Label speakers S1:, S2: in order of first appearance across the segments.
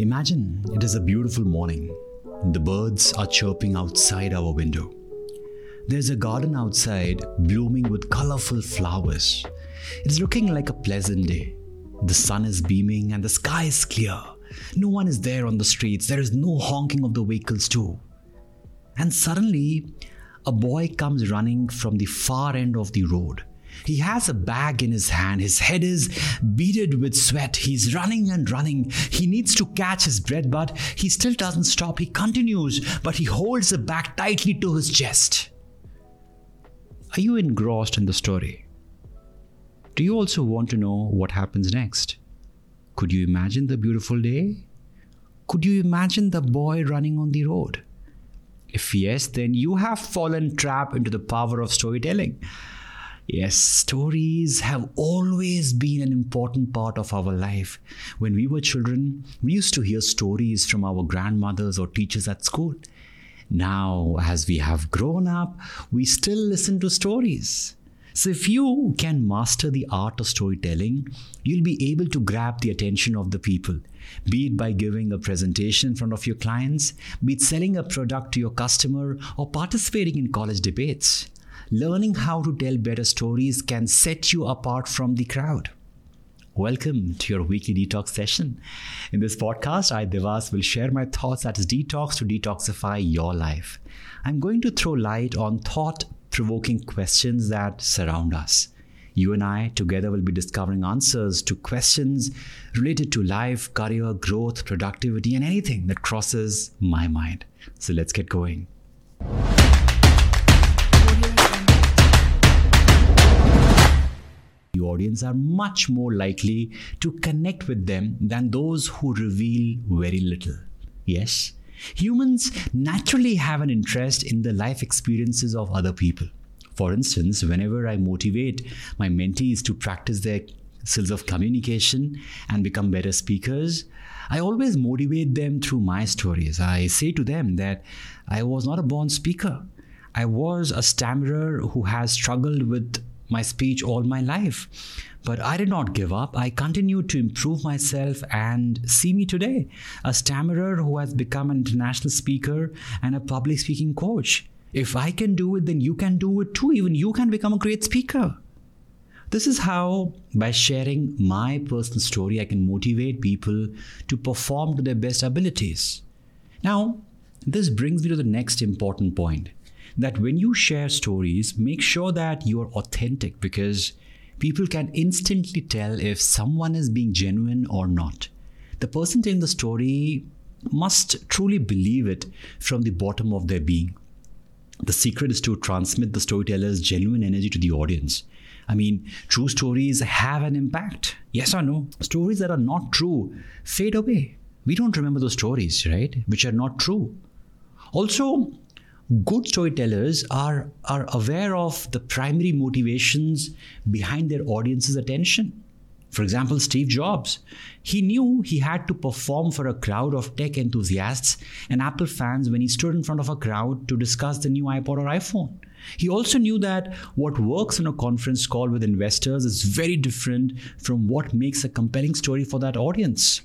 S1: Imagine it is a beautiful morning. The birds are chirping outside our window. There's a garden outside blooming with colorful flowers. It's looking like a pleasant day. The sun is beaming and the sky is clear. No one is there on the streets. There is no honking of the vehicles, too. And suddenly, a boy comes running from the far end of the road. He has a bag in his hand. His head is beaded with sweat. He's running and running. He needs to catch his bread, but he still doesn't stop. He continues, but he holds the bag tightly to his chest. Are you engrossed in the story? Do you also want to know what happens next? Could you imagine the beautiful day? Could you imagine the boy running on the road? If yes, then you have fallen trap into the power of storytelling. Yes, stories have always been an important part of our life. When we were children, we used to hear stories from our grandmothers or teachers at school. Now, as we have grown up, we still listen to stories. So, if you can master the art of storytelling, you'll be able to grab the attention of the people, be it by giving a presentation in front of your clients, be it selling a product to your customer, or participating in college debates learning how to tell better stories can set you apart from the crowd. Welcome to your weekly detox session. In this podcast, I, Devas, will share my thoughts as detox to detoxify your life. I'm going to throw light on thought provoking questions that surround us. You and I together will be discovering answers to questions related to life, career, growth, productivity, and anything that crosses my mind. So let's get going. The audience are much more likely to connect with them than those who reveal very little. Yes, humans naturally have an interest in the life experiences of other people. For instance, whenever I motivate my mentees to practice their skills of communication and become better speakers, I always motivate them through my stories. I say to them that I was not a born speaker. I was a stammerer who has struggled with my speech all my life. But I did not give up. I continued to improve myself and see me today, a stammerer who has become an international speaker and a public speaking coach. If I can do it, then you can do it too. Even you can become a great speaker. This is how, by sharing my personal story, I can motivate people to perform to their best abilities. Now, this brings me to the next important point that when you share stories, make sure that you're authentic because people can instantly tell if someone is being genuine or not. The person telling the story must truly believe it from the bottom of their being. The secret is to transmit the storyteller's genuine energy to the audience. I mean, true stories have an impact. Yes or no? Stories that are not true fade away. We don't remember those stories, right? Which are not true. Also, good storytellers are, are aware of the primary motivations behind their audience's attention. For example, Steve Jobs. He knew he had to perform for a crowd of tech enthusiasts and Apple fans when he stood in front of a crowd to discuss the new iPod or iPhone. He also knew that what works on a conference call with investors is very different from what makes a compelling story for that audience.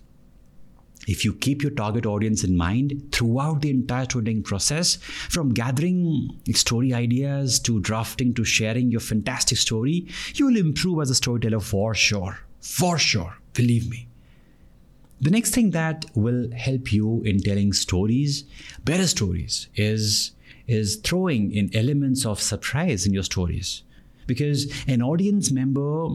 S1: If you keep your target audience in mind throughout the entire storytelling process, from gathering story ideas to drafting to sharing your fantastic story, you will improve as a storyteller for sure. For sure. Believe me. The next thing that will help you in telling stories, better stories, is, is throwing in elements of surprise in your stories. Because an audience member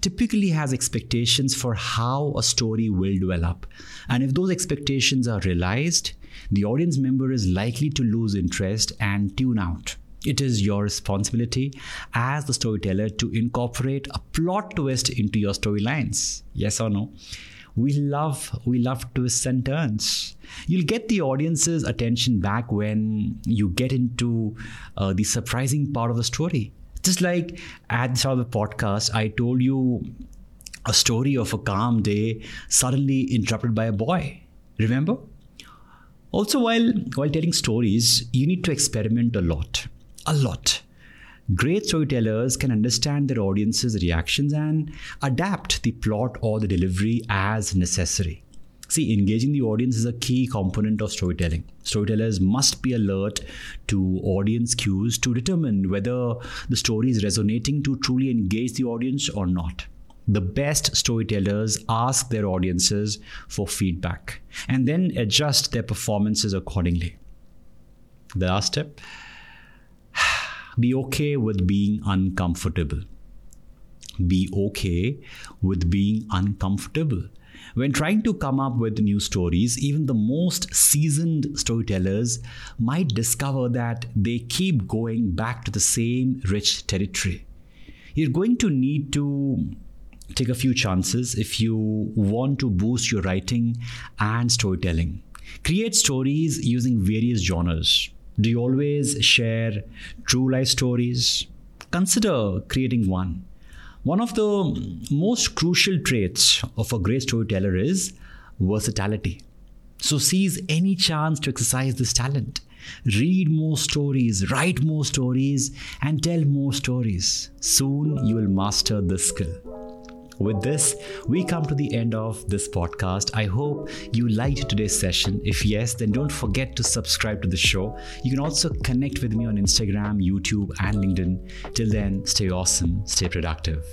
S1: typically has expectations for how a story will develop. And if those expectations are realized, the audience member is likely to lose interest and tune out. It is your responsibility as the storyteller to incorporate a plot twist into your storylines. Yes or no? We love we love twists and turns. You'll get the audience's attention back when you get into uh, the surprising part of the story. Just like at the start of the podcast, I told you a story of a calm day suddenly interrupted by a boy. Remember? Also, while, while telling stories, you need to experiment a lot. A lot. Great storytellers can understand their audience's reactions and adapt the plot or the delivery as necessary. See, engaging the audience is a key component of storytelling. Storytellers must be alert to audience cues to determine whether the story is resonating to truly engage the audience or not. The best storytellers ask their audiences for feedback and then adjust their performances accordingly. The last step be okay with being uncomfortable. Be okay with being uncomfortable. When trying to come up with new stories, even the most seasoned storytellers might discover that they keep going back to the same rich territory. You're going to need to take a few chances if you want to boost your writing and storytelling. Create stories using various genres. Do you always share true life stories? Consider creating one. One of the most crucial traits of a great storyteller is versatility. So seize any chance to exercise this talent. Read more stories, write more stories, and tell more stories. Soon you will master this skill. With this, we come to the end of this podcast. I hope you liked today's session. If yes, then don't forget to subscribe to the show. You can also connect with me on Instagram, YouTube, and LinkedIn. Till then, stay awesome, stay productive.